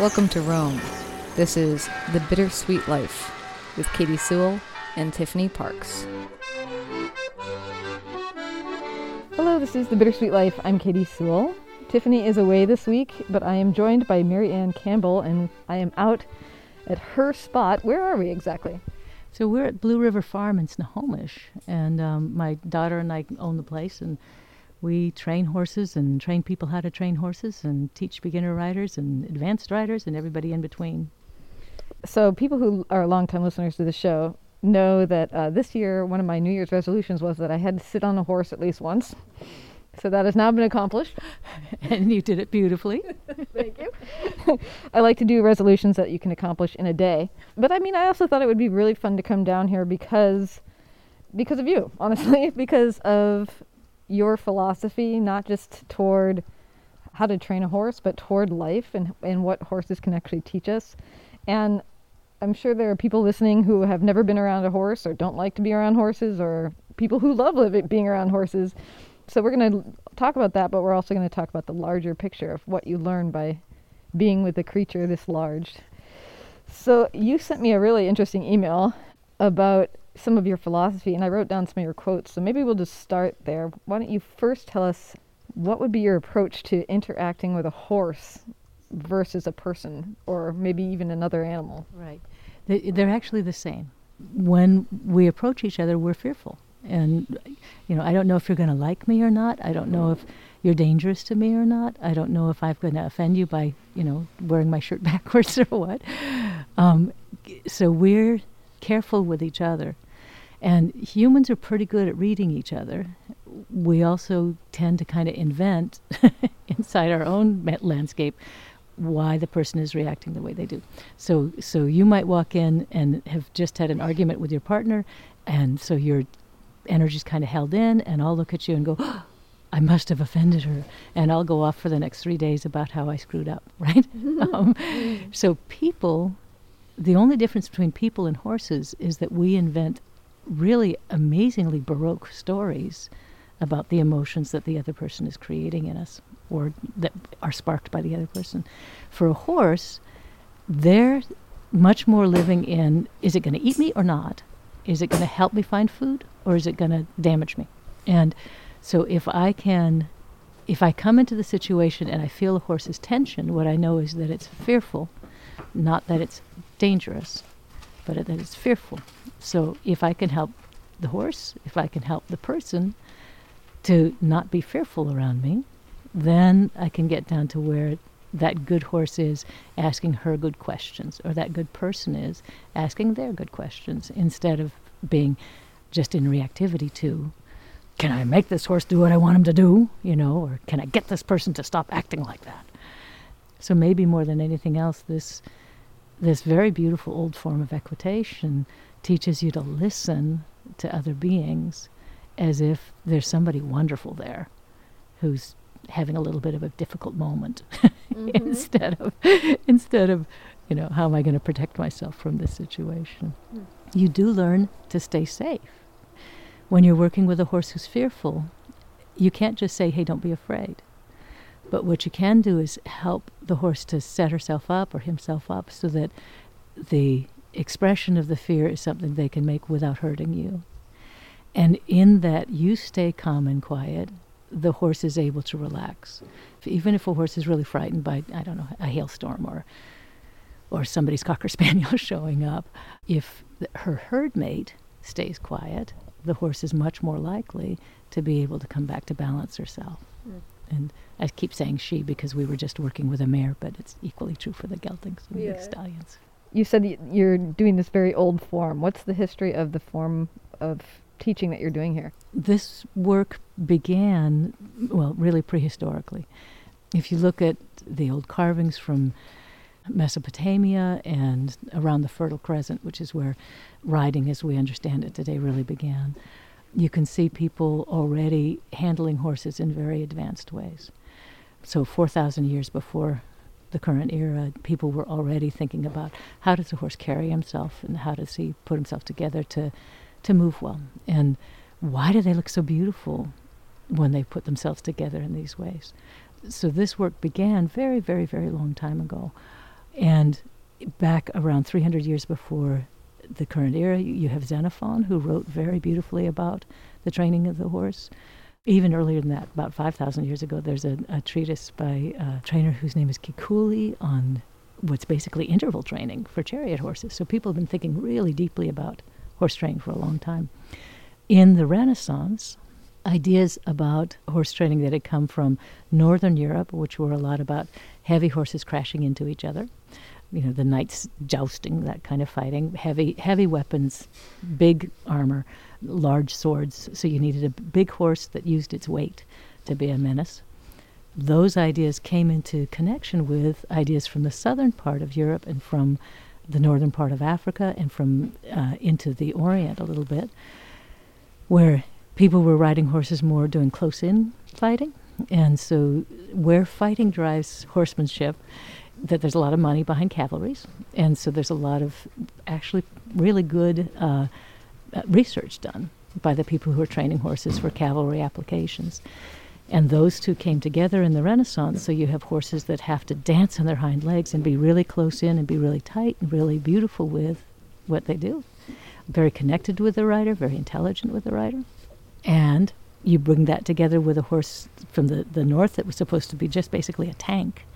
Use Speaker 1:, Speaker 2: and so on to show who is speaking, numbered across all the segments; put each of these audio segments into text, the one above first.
Speaker 1: Welcome to Rome. This is The Bittersweet Life with Katy Sewell and Tiffany Parks.
Speaker 2: Hello, this is The Bittersweet Life. I'm Katy Sewell. Tiffany is away this week, but I am joined by Mary Anne Campbell, and I am out at her spot. Where are we exactly?
Speaker 3: So we're at Blue River Farm in Snohomish, and um, my daughter and I own the place, and we train horses and train people how to train horses and teach beginner riders and advanced riders and everybody in between.
Speaker 2: So, people who are longtime listeners to the show know that uh, this year one of my New Year's resolutions was that I had to sit on a horse at least once. So that has now been accomplished.
Speaker 3: and you did it beautifully.
Speaker 2: Thank you. I like to do resolutions that you can accomplish in a day. But I mean, I also thought it would be really fun to come down here because because of you, honestly, because of your philosophy, not just toward how to train a horse, but toward life and, and what horses can actually teach us. And I'm sure there are people listening who have never been around a horse or don't like to be around horses or people who love living, being around horses. So we're going to talk about that, but we're also going to talk about the larger picture of what you learn by being with a creature this large. So you sent me a really interesting email about some of your philosophy, and I wrote down some of your quotes. So maybe we'll just start there. Why don't you first tell us what would be your approach to interacting with a horse versus a person, or maybe even another animal?
Speaker 3: Right. They're actually the same. When we approach each other, we're fearful. And, you know, I don't know if you're going to like me or not. I don't know if you're dangerous to me or not. I don't know if I'm going to offend you by, you know, wearing my shirt backwards or what. Um, so we're careful with each other. And humans are pretty good at reading each other. We also tend to kind of invent inside our own landscape why the person is reacting the way they do. So, so you might walk in and have just had an argument with your partner, and so your energy's kind of held in, and I'll look at you and go, oh, I must have offended her, and I'll go off for the next three days about how I screwed up, right? um, so people, the only difference between people and horses is that we invent really amazingly baroque stories about the emotions that the other person is creating in us or that are sparked by the other person. For a horse, they're much more living in is it going to eat me or not? Is it going to help me find food or is it going to damage me? And so if I can if I come into the situation and I feel a horse's tension, what I know is that it's fearful, not that it's dangerous, but that it's fearful. So if I can help the horse, if I can help the person to not be fearful around me, then I can get down to where that good horse is asking her good questions, or that good person is asking their good questions, instead of being just in reactivity to, can I make this horse do what I want him to do? You know, or can I get this person to stop acting like that? So maybe more than anything else, this this very beautiful old form of equitation teaches you to listen to other beings as if there's somebody wonderful there who's having a little bit of a difficult moment mm-hmm. instead of instead of you know how am i going to protect myself from this situation mm. you do learn to stay safe when you're working with a horse who's fearful you can't just say hey don't be afraid but what you can do is help the horse to set herself up or himself up so that the expression of the fear is something they can make without hurting you. And in that you stay calm and quiet, the horse is able to relax. Even if a horse is really frightened by, I don't know, a hailstorm or or somebody's cocker spaniel showing up, if her herd mate stays quiet, the horse is much more likely to be able to come back to balance herself. Mm. And I keep saying she because we were just working with a mare, but it's equally true for the geldings and yeah. the stallions
Speaker 2: you said you're doing this very old form. What's the history of the form of teaching that you're doing here?
Speaker 3: This work began, well, really prehistorically. If you look at the old carvings from Mesopotamia and around the Fertile Crescent, which is where riding as we understand it today really began, you can see people already handling horses in very advanced ways. So, 4,000 years before the current era, people were already thinking about how does a horse carry himself and how does he put himself together to, to move well. And why do they look so beautiful when they put themselves together in these ways? So this work began very, very, very long time ago. And back around 300 years before the current era, you have Xenophon, who wrote very beautifully about the training of the horse. Even earlier than that, about 5,000 years ago, there's a, a, treatise by a trainer whose name is Kikkuli on what's basically interval training for chariot horses. So people have been thinking really deeply about horse training for a long time. In the Renaissance, ideas about horse training that had come from Northern Europe, which were a lot about heavy horses crashing into each other, you know, the knights jousting, that kind of fighting, heavy heavy weapons, big armor, large swords. So you needed a big horse that used its weight to be a menace. Those ideas came into connection with ideas from the southern part of Europe and from the northern part of Africa and from uh, into the Orient a little bit, where people were riding horses more doing close in fighting. And so, where fighting drives horsemanship, that there's a lot of money behind cavalries, and so there's a lot of actually really good uh, uh, research done by the people who are training horses for cavalry applications. And those two came together in the Renaissance, so you have horses that have to dance on their hind legs and be really close in and be really tight and really beautiful with what they do. Very connected with the rider, very intelligent with the rider. And you bring that together with a horse from the, the north that was supposed to be just basically a tank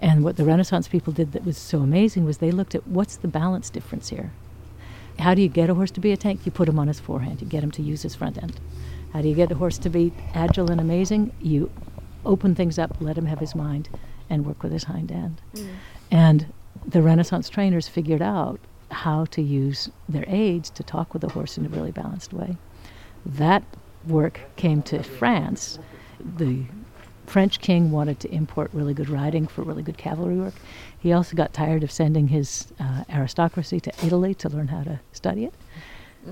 Speaker 3: and what the Renaissance people did that was so amazing was they looked at what's the balance difference here? How do you get a horse to be a tank? You put him on his forehand, you get him to use his front end. How do you get a horse to be agile and amazing? You open things up, let him have his mind, and work with his hind end. Mm. And the Renaissance trainers figured out how to use their aids to talk with the horse in a really balanced way. That work came to France. The French king wanted to import really good riding for really good cavalry work. He also got tired of sending his uh, aristocracy to Italy to learn how to study it.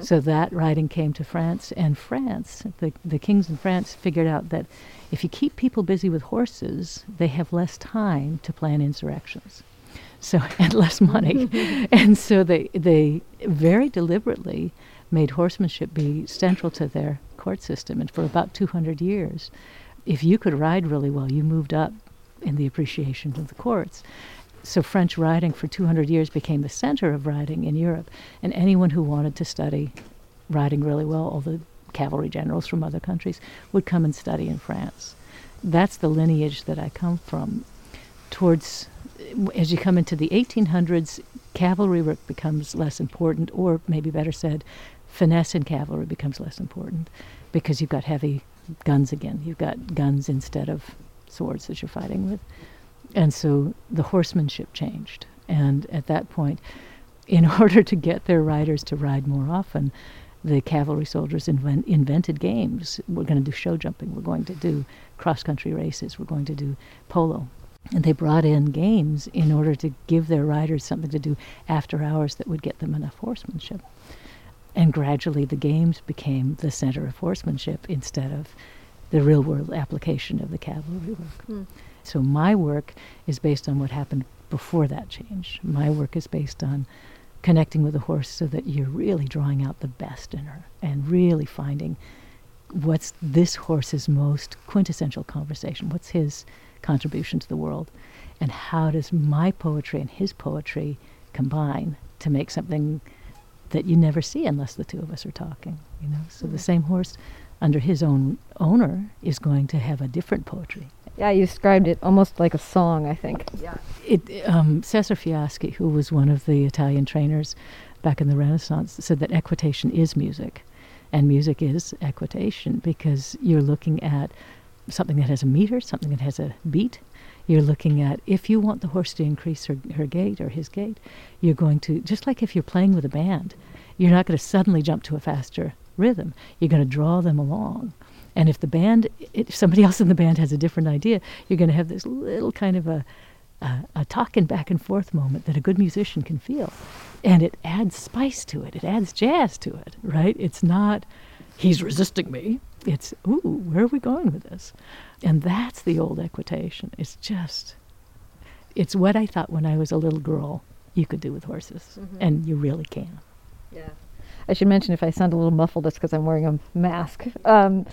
Speaker 3: So that riding came to France, and France, the, the kings in France figured out that if you keep people busy with horses, they have less time to plan insurrections. So, and less money. and so they, they very deliberately made horsemanship be central to their court system. And for about 200 years, if you could ride really well, you moved up in the appreciation of the courts. So French riding for 200 years became the center of riding in Europe, and anyone who wanted to study riding really well, all the cavalry generals from other countries, would come and study in France. That's the lineage that I come from. Towards, as you come into the 1800s, cavalry work becomes less important, or maybe better said, finesse in cavalry becomes less important because you've got heavy guns again. You've got guns instead of swords that you're fighting with. And so the horsemanship changed. And at that point, in order to get their riders to ride more often, the cavalry soldiers invent, invented games. We're going to do show jumping. We're going to do cross country races. We're going to do polo. And they brought in games in order to give their riders something to do after hours that would get them enough horsemanship. And gradually the games became the center of horsemanship instead of the real world application of the cavalry work. Mm. So my work is based on what happened before that change. My work is based on connecting with the horse so that you're really drawing out the best in her and really finding what's this horse's most quintessential conversation, what's his contribution to the world, and how does my poetry and his poetry combine to make something that you never see unless the two of us are talking. You know, so mm-hmm. the same horse under his own owner is going to have a different poetry.
Speaker 2: Yeah, you described it almost like a song, I think.
Speaker 3: Yeah. It, um, Cesare Fiaschi, who was one of the Italian trainers back in the Renaissance, said that equitation is music. And music is equitation because you're looking at something that has a meter, something that has a beat, you're looking at if you want the horse to increase her, her gait or his gait, you're going to, just like if you're playing with a band, you're not going to suddenly jump to a faster rhythm. You're going to draw them along. And if the band, if somebody else in the band has a different idea, you're going to have this little kind of a, a, a talking back and forth moment that a good musician can feel. And it adds spice to it, it adds jazz to it, right? It's not, he's resisting me. It's, ooh, where are we going with this? And that's the old equitation. It's just, it's what I thought when I was a little girl you could do with horses, mm-hmm. and you really can.
Speaker 2: Yeah. I should mention if I sound a little muffled, it's because I'm wearing a mask. Um,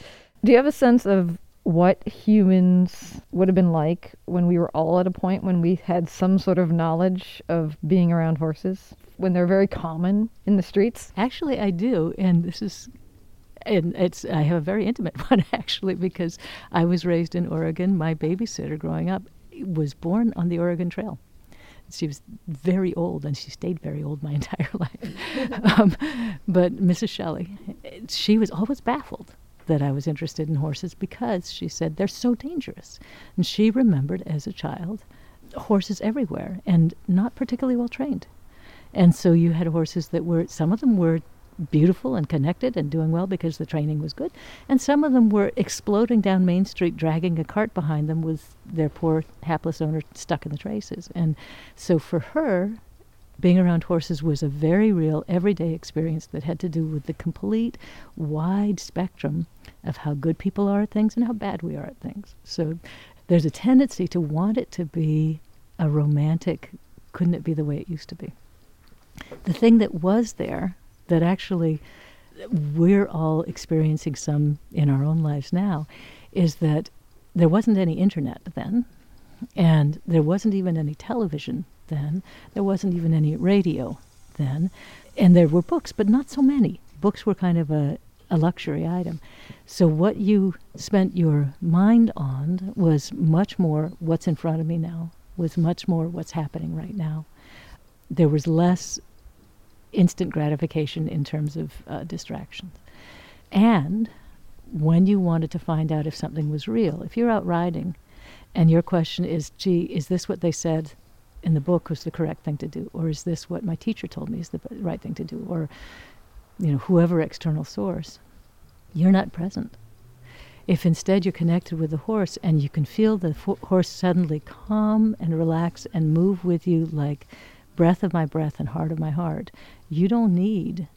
Speaker 2: do you have a sense of what humans would have been like when we were all at a point when we had some sort of knowledge of being around horses, when they're very common in the streets?
Speaker 3: Actually, I do, and this is, and it's I have a very intimate one actually because I was raised in Oregon. My babysitter growing up was born on the Oregon Trail. She was very old, and she stayed very old my entire life. um, but Mrs. Shelley, she was always baffled that I was interested in horses because she said they're so dangerous. And she remembered as a child horses everywhere and not particularly well trained. And so you had horses that were, some of them were beautiful and connected and doing well because the training was good. And some of them were exploding down Main Street, dragging a cart behind them with their poor, hapless owner stuck in the traces. And so for her, being around horses was a very real, everyday experience that had to do with the complete, wide spectrum of how good people are at things and how bad we are at things. So there's a tendency to want it to be a romantic, couldn't it be the way it used to be? The thing that was there, that actually we're all experiencing some in our own lives now, is that there wasn't any internet then, and there wasn't even any television then. There wasn't even any radio then. And there were books, but not so many. Books were kind of a, a luxury item. So what you spent your mind on was much more what's in front of me now, was much more what's happening right now. There was less instant gratification in terms of uh, distractions. And when you wanted to find out if something was real, if you're out riding and your question is, gee, is this what they said in the book was the correct thing to do, or is this what my teacher told me is the right thing to do, or you know whoever external source, you're not present. If instead you're connected with the horse and you can feel the fo- horse suddenly calm and relax and move with you like breath of my breath and heart of my heart, you don't need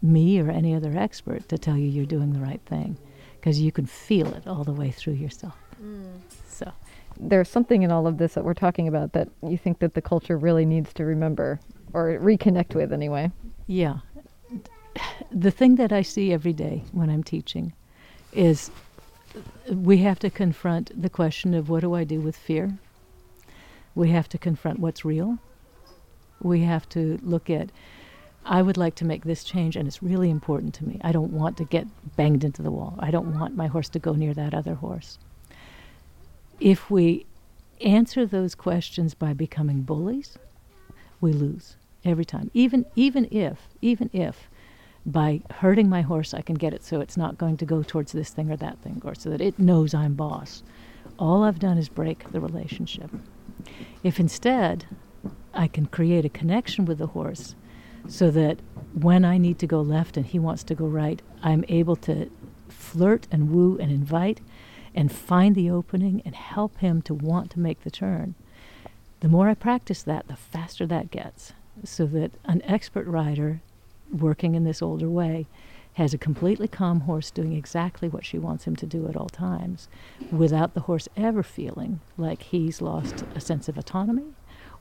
Speaker 3: me or any other expert to tell you you're doing the right thing because you can feel it all the way through yourself. Mm. So
Speaker 2: there's something in all of this that we're talking about that you think that the culture really needs to remember or reconnect with anyway.
Speaker 3: Yeah. The thing that I see every day when I'm teaching is we have to confront the question of what do I do with fear? We have to confront what's real. We have to look at I would like to make this change and it's really important to me. I don't want to get banged into the wall. I don't want my horse to go near that other horse if we answer those questions by becoming bullies, we lose every time. Even even if even if by hurting my horse I can get it so it's not going to go towards this thing or that thing or so that it knows I'm boss. All I've done is break the relationship. If instead I can create a connection with the horse so that when I need to go left and he wants to go right, I'm able to flirt and woo and invite and find the opening and help him to want to make the turn. The more I practice that, the faster that gets. So that an expert rider working in this older way has a completely calm horse doing exactly what she wants him to do at all times without the horse ever feeling like he's lost a sense of autonomy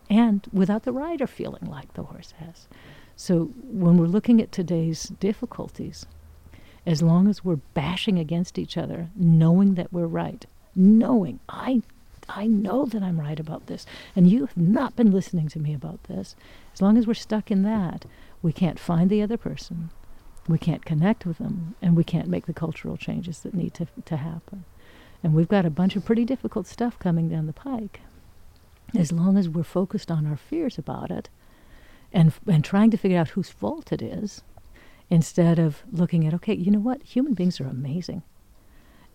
Speaker 3: and without the rider feeling like the horse has. So when we're looking at today's difficulties, as long as we're bashing against each other, knowing that we're right, knowing I I know that I'm right about this, and you have not been listening to me about this. As long as we're stuck in that, we can't find the other person, we can't connect with them, and we can't make the cultural changes that need to, to happen. And we've got a bunch of pretty difficult stuff coming down the pike. As long as we're focused on our fears about it and, and trying to figure out whose fault it is, instead of looking at, okay, you know what? Human beings are amazing.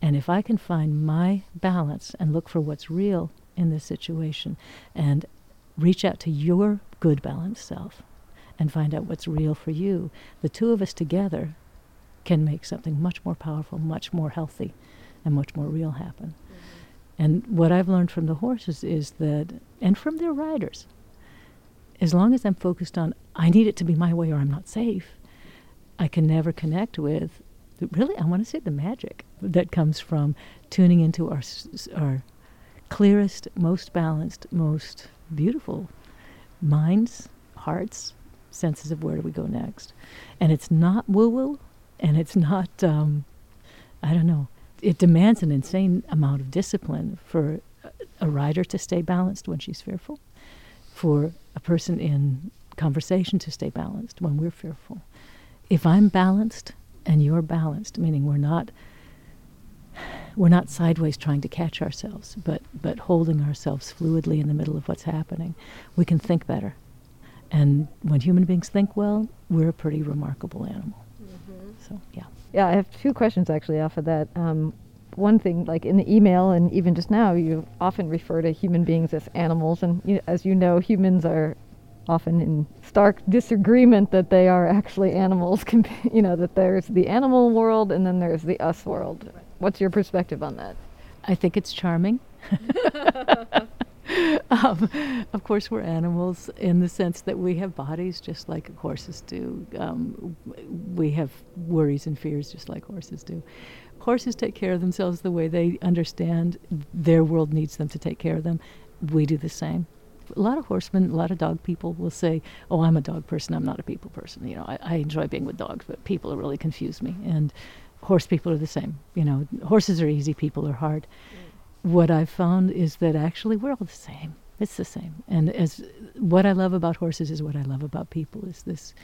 Speaker 3: And if I can find my balance and look for what's real in this situation and reach out to your good balanced self and find out what's real for you, the two of us together can make something much more powerful, much more healthy, and much more real happen. And what I've learned from the horses is that, and from their riders, as long as I'm focused on, I need it to be my way or I'm not safe, I can never connect with. Really, I want to say the magic that comes from tuning into our our clearest, most balanced, most beautiful minds, hearts, senses of where do we go next. And it's not woo woo, and it's not, um, I don't know, it demands an insane amount of discipline for a rider to stay balanced when she's fearful, for a person in conversation to stay balanced when we're fearful. If I'm balanced and you're balanced, meaning we're not we're not sideways trying to catch ourselves, but but holding ourselves fluidly in the middle of what's happening, we can think better. And when human beings think well, we're a pretty remarkable animal. Mm-hmm. So yeah.
Speaker 2: Yeah, I have two questions actually off of that. Um, one thing, like in the email and even just now, you often refer to human beings as animals, and you, as you know, humans are often in stark disagreement that they are actually animals. you know that there's the animal world and then there's the us world. What's your perspective on that?
Speaker 3: I think it's charming. um, of course, we're animals in the sense that we have bodies just like horses do. Um, we have worries and fears just like horses do. Horses take care of themselves the way they understand their world needs them to take care of them. We do the same. A lot of horsemen, a lot of dog people will say, "Oh, I'm a dog person. I'm not a people person." You know, I, I enjoy being with dogs, but people really confuse me. And horse people are the same. You know, horses are easy, people are hard. Mm. What I've found is that actually we're all the same. It's the same. And as what I love about horses is what I love about people is this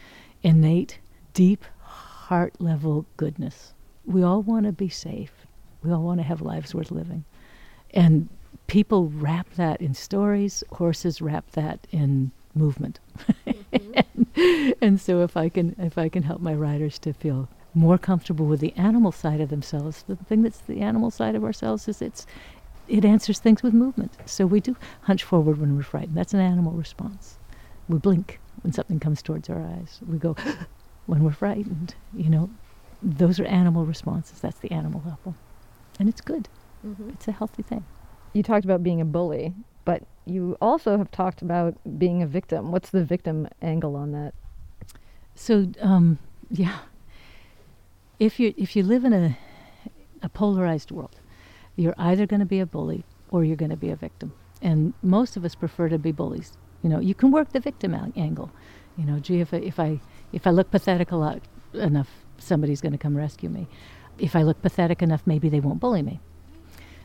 Speaker 3: innate, deep, heart level goodness. We all want to be safe. We all want to have lives worth living. And people wrap that in stories, horses wrap that in movement. Mm-hmm. and, and so if I can if I can help my riders to feel more comfortable with the animal side of themselves. The thing that's the animal side of ourselves is it's it answers things with movement. So we do hunch forward when we're frightened. That's an animal response. We blink when something comes towards our eyes. We go when we're frightened. You know, those are animal responses. That's the animal level, and it's good. Mm-hmm. It's a healthy thing.
Speaker 2: You talked about being a bully, but you also have talked about being a victim. What's the victim angle on that?
Speaker 3: So, um, yeah, if you if you live in a a polarized world, you're either going to be a bully or you're going to be a victim. And most of us prefer to be bullies. You know, you can work the victim angle. You know, gee, if I, if I if I look pathetic lot, enough, somebody's going to come rescue me. If I look pathetic enough, maybe they won't bully me.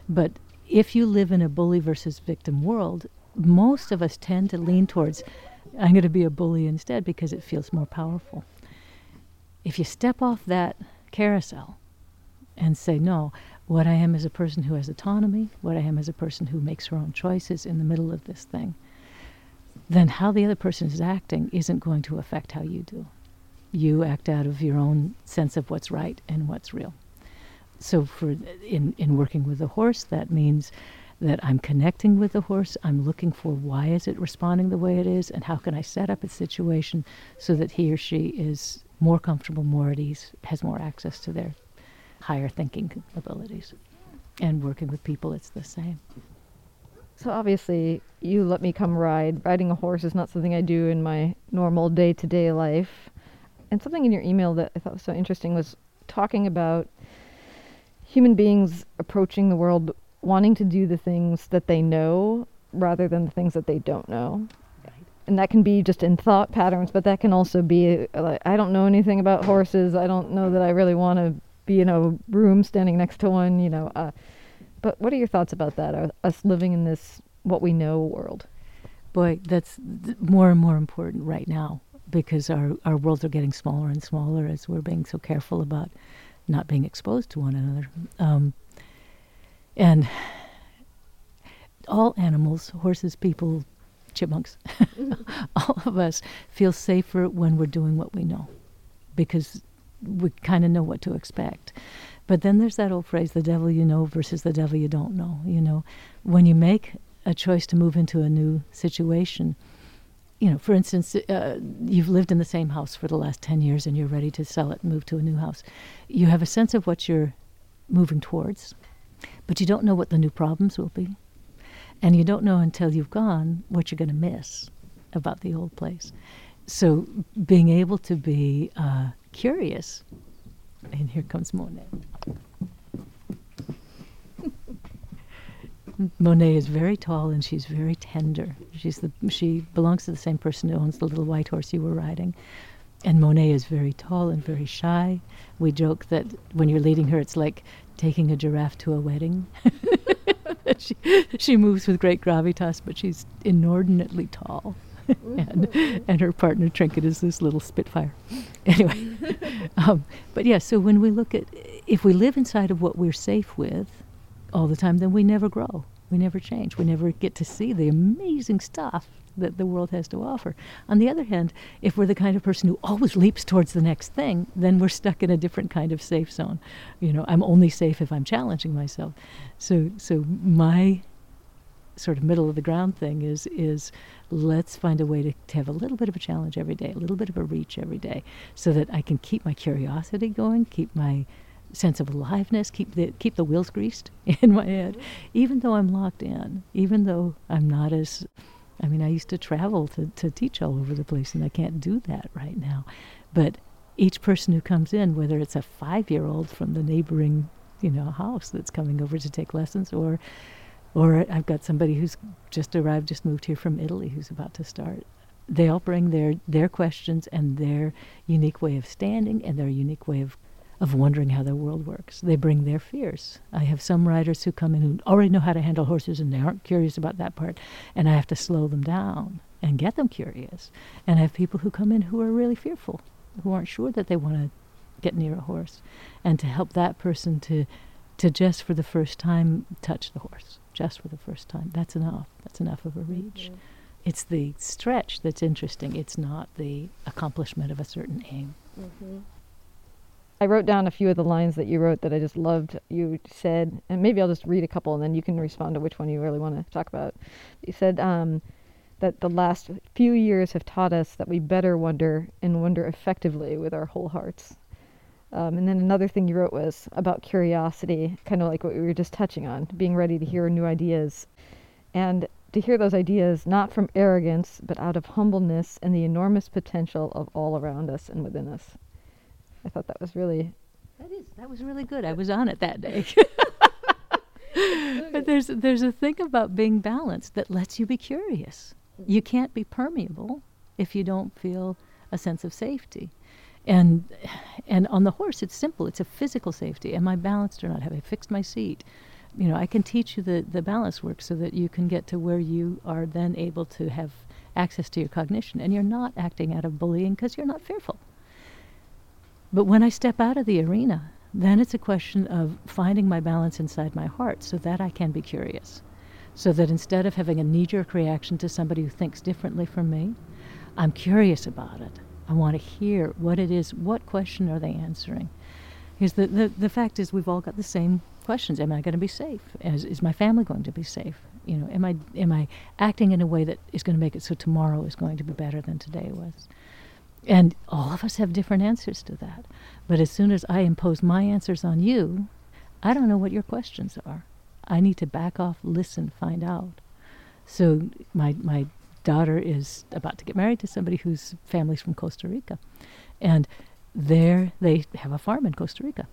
Speaker 3: But if you live in a bully versus victim world, most of us tend to lean towards I'm going to be a bully instead because it feels more powerful. If you step off that carousel and say, no, what I am is a person who has autonomy, what I am is a person who makes her own choices in the middle of this thing, then how the other person is acting isn't going to affect how you do. You act out of your own sense of what's right and what's real. So for in, in working with a horse, that means that I'm connecting with the horse. I'm looking for why is it responding the way it is, and how can I set up a situation so that he or she is more comfortable, more at ease, has more access to their higher thinking abilities. And working with people, it's the same.
Speaker 2: So obviously, you let me come ride. Riding a horse is not something I do in my normal day-to-day life. And something in your email that I thought was so interesting was talking about human beings approaching the world wanting to do the things that they know rather than the things that they don't know and that can be just in thought patterns, but that can also be like, I don't know anything about horses. I don't know that I really want to be in a room standing next to one, you know. Uh, but what are your thoughts about that, uh, us living in this what we know world?
Speaker 3: Boy, that's th- more and more important right now because our, our worlds are getting smaller and smaller as we're being so careful about not being exposed to one another. Um, and all animals, horses, people, chipmunks, all of us feel safer when we're doing what we know because we kind of know what to expect. But then there's that old phrase, the devil you know versus the devil you don't know. You know, when you make a choice to move into a new situation, you know, for instance, uh, you've lived in the same house for the last 10 years and you're ready to sell it and move to a new house. You have a sense of what you're moving towards, but you don't know what the new problems will be. And you don't know until you've gone what you're going to miss about the old place. So being able to be uh, curious, and here comes Monet. Monet is very tall and she's very tender. She's the she belongs to the same person who owns the little white horse you were riding. And Monet is very tall and very shy. We joke that when you're leading her, it's like taking a giraffe to a wedding. she, she moves with great gravitas, but she's inordinately tall. and and her partner Trinket is this little Spitfire. Anyway, um, but yeah. So when we look at if we live inside of what we're safe with all the time, then we never grow. We never change. We never get to see the amazing stuff that the world has to offer. On the other hand, if we're the kind of person who always leaps towards the next thing, then we're stuck in a different kind of safe zone. You know, I'm only safe if I'm challenging myself. So so my sort of middle of the ground thing is is let's find a way to, to have a little bit of a challenge every day, a little bit of a reach every day, so that I can keep my curiosity going, keep my sense of aliveness, keep the keep the wheels greased in my head, mm-hmm. even though I'm locked in, even though I'm not as I mean, I used to travel to, to teach all over the place, and I can't do that right now. But each person who comes in, whether it's a five year old from the neighboring, you know, house that's coming over to take lessons, or or I've got somebody who's just arrived, just moved here from Italy, who's about to start. They all bring their, their questions and their unique way of standing and their unique way of of wondering how the world works. They bring their fears. I have some riders who come in who already know how to handle horses and they aren't curious about that part, and I have to slow them down and get them curious. And I have people who come in who are really fearful, who aren't sure that they want to get near a horse, and to help that person to to just for the first time touch the horse, just for the first time. That's enough. That's enough of a reach. Mm-hmm. It's the stretch that's interesting. It's not the accomplishment of a certain aim. Mm-hmm.
Speaker 2: I wrote down a few of the lines that you wrote that I just loved. You said, and maybe I'll just read a couple and then you can respond to which one you really want to talk about. You said um, that the last few years have taught us that we better wonder and wonder effectively with our whole hearts. Um, and then another thing you wrote was about curiosity, kind of like what we were just touching on, being ready to hear new ideas. And to hear those ideas not from arrogance, but out of humbleness and the enormous potential of all around us and within us. I thought that was really.
Speaker 3: That is that was really good. I was on it that day. but there's there's a thing about being balanced that lets you be curious. You can't be permeable if you don't feel a sense of safety. And and on the horse it's simple. It's a physical safety. Am I balanced or not? Have I fixed my seat? You know, I can teach you the, the balance work so that you can get to where you are then able to have access to your cognition and you're not acting out of bullying because you're not fearful. But when I step out of the arena, then it's a question of finding my balance inside my heart so that I can be curious. So that instead of having a knee jerk reaction to somebody who thinks differently from me, I'm curious about it. I want to hear what it is, what question are they answering? Because the, the, the fact is, we've all got the same questions. Am I going to be safe? Is, is my family going to be safe? You know, am I, am I acting in a way that is going to make it so tomorrow is going to be better than today was? And all of us have different answers to that. But as soon as I impose my answers on you, I don't know what your questions are. I need to back off, listen, find out. So my my daughter is about to get married to somebody whose family's from Costa Rica. And there they have a farm in Costa Rica.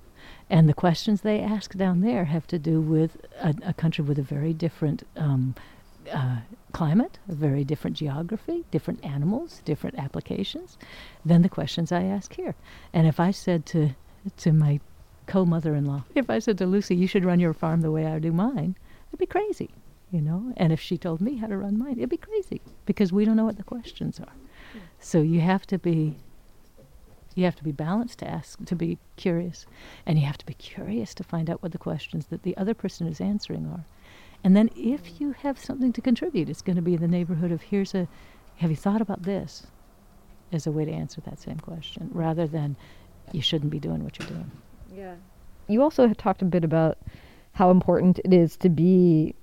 Speaker 3: And the questions they ask down there have to do with a, a country with a very different um, uh, climate, a very different geography, different animals, different applications than the questions I ask here. And if I said to to my co-mother-in-law, if I said to Lucy, "You should run your farm the way I do mine," it'd be crazy, you know. And if she told me how to run mine, it'd be crazy because we don't know what the questions are. So you have to be you have to be balanced to ask to be curious and you have to be curious to find out what the questions that the other person is answering are and then if you have something to contribute, it's going to be in the neighborhood of here's a, have you thought about this? As a way to answer that same question, rather than you shouldn't be doing what you're doing.
Speaker 2: Yeah. You also talked a bit about how important it is to be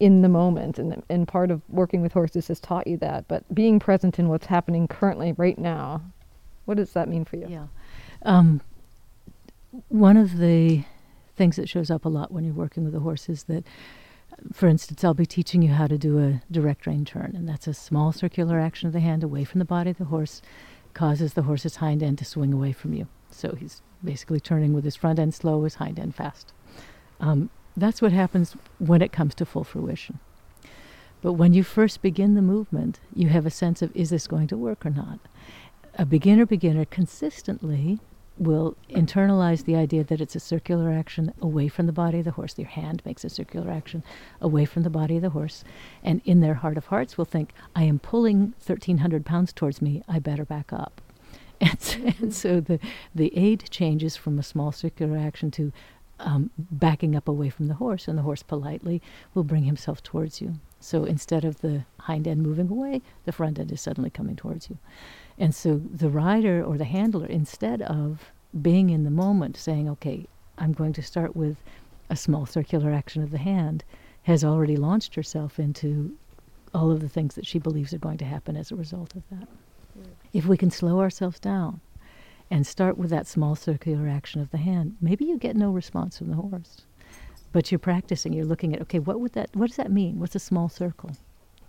Speaker 2: in the moment, and and part of working with horses has taught you that. But being present in what's happening currently, right now, what does that mean for you?
Speaker 3: Yeah. Um, one of the things that shows up a lot when you're working with a horse is that for instance, I'll be teaching you how to do a direct rein turn, and that's a small circular action of the hand away from the body of the horse, causes the horse's hind end to swing away from you. So he's basically turning with his front end slow, his hind end fast. Um, that's what happens when it comes to full fruition. But when you first begin the movement, you have a sense of is this going to work or not? A beginner beginner consistently will internalize the idea that it's a circular action away from the body of the horse. Their hand makes a circular action away from the body of the horse. And in their heart of hearts will think, I am pulling 1,300 pounds towards me, I better back up. And, so, and mm-hmm. so the, the aid changes from a small circular action to um, backing up away from the horse, and the horse politely will bring himself towards you. So instead of the hind end moving away, the front end is suddenly coming towards you. And so the rider or the handler, instead of being in the moment, saying, okay, I'm going to start with a small circular action of the hand, has already launched herself into all of the things that she believes are going to happen as a result of that. If we can slow ourselves down and start with that small circular action of the hand, maybe you get no response from the horse. But you're practicing, you're looking at, okay, what would that what does that mean? What's a small circle?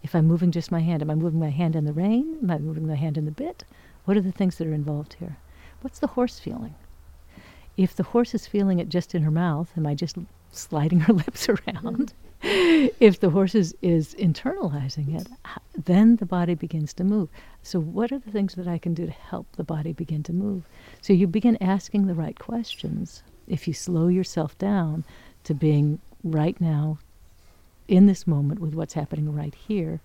Speaker 3: If I'm moving just my hand, am I moving my hand in the rein? Am I moving my hand in the bit? What are the things that are involved here? What's the horse feeling? If the horse is feeling it just in her mouth, am I just sliding her lips around? if the horse is, is internalizing it, then the body begins to move. So, what are the things that I can do to help the body begin to move? So, you begin asking the right questions. If you slow yourself down to being right now in this moment with what's happening right here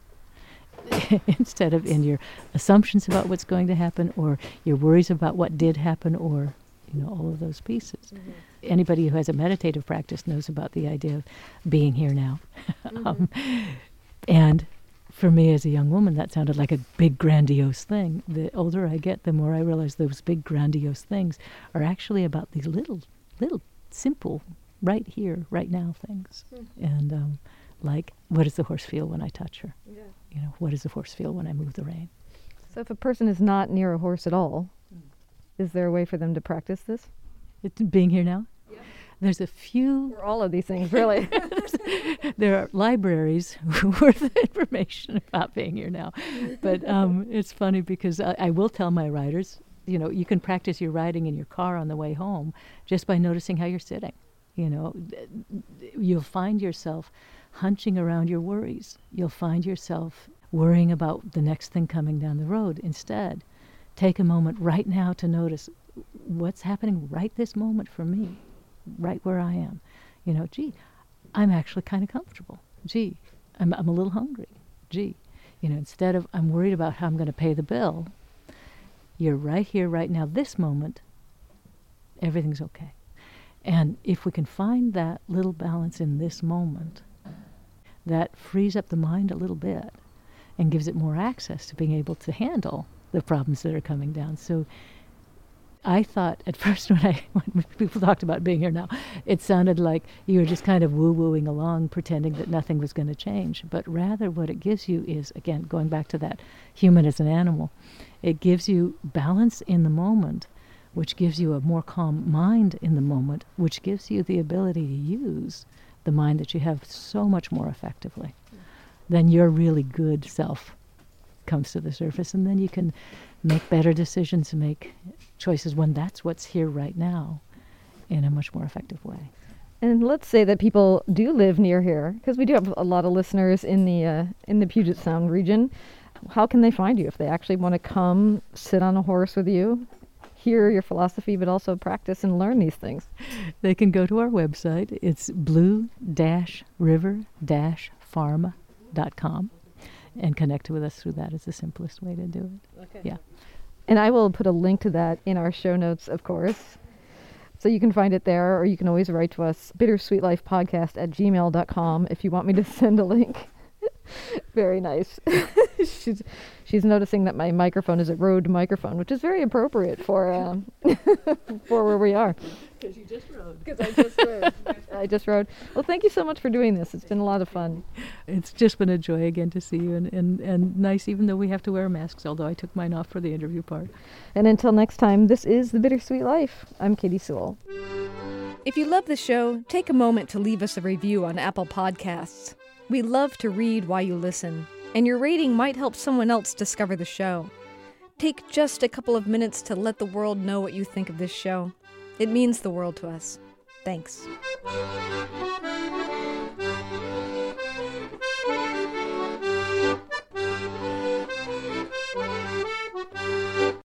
Speaker 3: instead of in your assumptions about what's going to happen or your worries about what did happen or you know all of those pieces mm-hmm. anybody who has a meditative practice knows about the idea of being here now mm-hmm. um, and for me as a young woman that sounded like a big grandiose thing the older i get the more i realize those big grandiose things are actually about these little little simple right here right now things mm-hmm. and um, like what does the horse feel when I touch her? Yeah. You know, what does the horse feel when I move the rein?
Speaker 2: So if a person is not near a horse at all. Is there a way for them to practice this?
Speaker 3: It's being here now? Yeah. There's a few.
Speaker 2: For all of these things, really.
Speaker 3: there are libraries worth information about being here now. But um, it's funny because I, I will tell my riders, you know, you can practice your riding in your car on the way home just by noticing how you're sitting. You know, you'll find yourself hunching around your worries. You'll find yourself worrying about the next thing coming down the road. Instead, take a moment right now to notice what's happening right this moment for me, right where I am. You know, gee, I'm actually kind of comfortable. Gee, I'm, I'm a little hungry. Gee, you know, instead of I'm worried about how I'm going to pay the bill, you're right here, right now, this moment, everything's okay. And if we can find that little balance in this moment, that frees up the mind a little bit and gives it more access to being able to handle the problems that are coming down. So I thought at first when I when people talked about being here now, it sounded like you were just kind of woo wooing along, pretending that nothing was going to change. But rather, what it gives you is again going back to that human as an animal. It gives you balance in the moment, which gives you a more calm mind in the moment, which gives you the ability to use the mind that you have so much more effectively. than your really good self comes to the surface, and then you can make better decisions and make choices when that's what's here right now in a much more effective way.
Speaker 2: And let's say that people do live near here, because we do have a lot of listeners in the uh, in the Puget Sound region. How can they find you if they actually want to come sit on a horse with you hear your philosophy, but also practice and learn these things?
Speaker 3: They can go to our website. It's blue-river-farm.com and connect with us through that is the simplest way to do it. Okay. Yeah.
Speaker 2: And I will put a link to that in our show notes, of course. So you can find it there, or you can always write to us, bittersweetlifepodcast at gmail.com if you want me to send a link. very nice. she's she's noticing that my microphone is a Rode microphone, which is very appropriate for um, for where we are.
Speaker 3: Because you just rode.
Speaker 2: Because I just rode. I just rode. Well, thank you so much for doing this. It's been a lot of fun.
Speaker 3: It's just been a joy again to see you, and, and, and nice, even though we have to wear masks. Although I took mine off for the interview part.
Speaker 2: And until next time, this is the Bittersweet Life. I'm Katy Sewell.
Speaker 1: If you love the show, take a moment to leave us a review on Apple Podcasts. We love to read while you listen, and your rating might help someone else discover the show. Take just a couple of minutes to let the world know what you think of this show. It means the world to us. Thanks.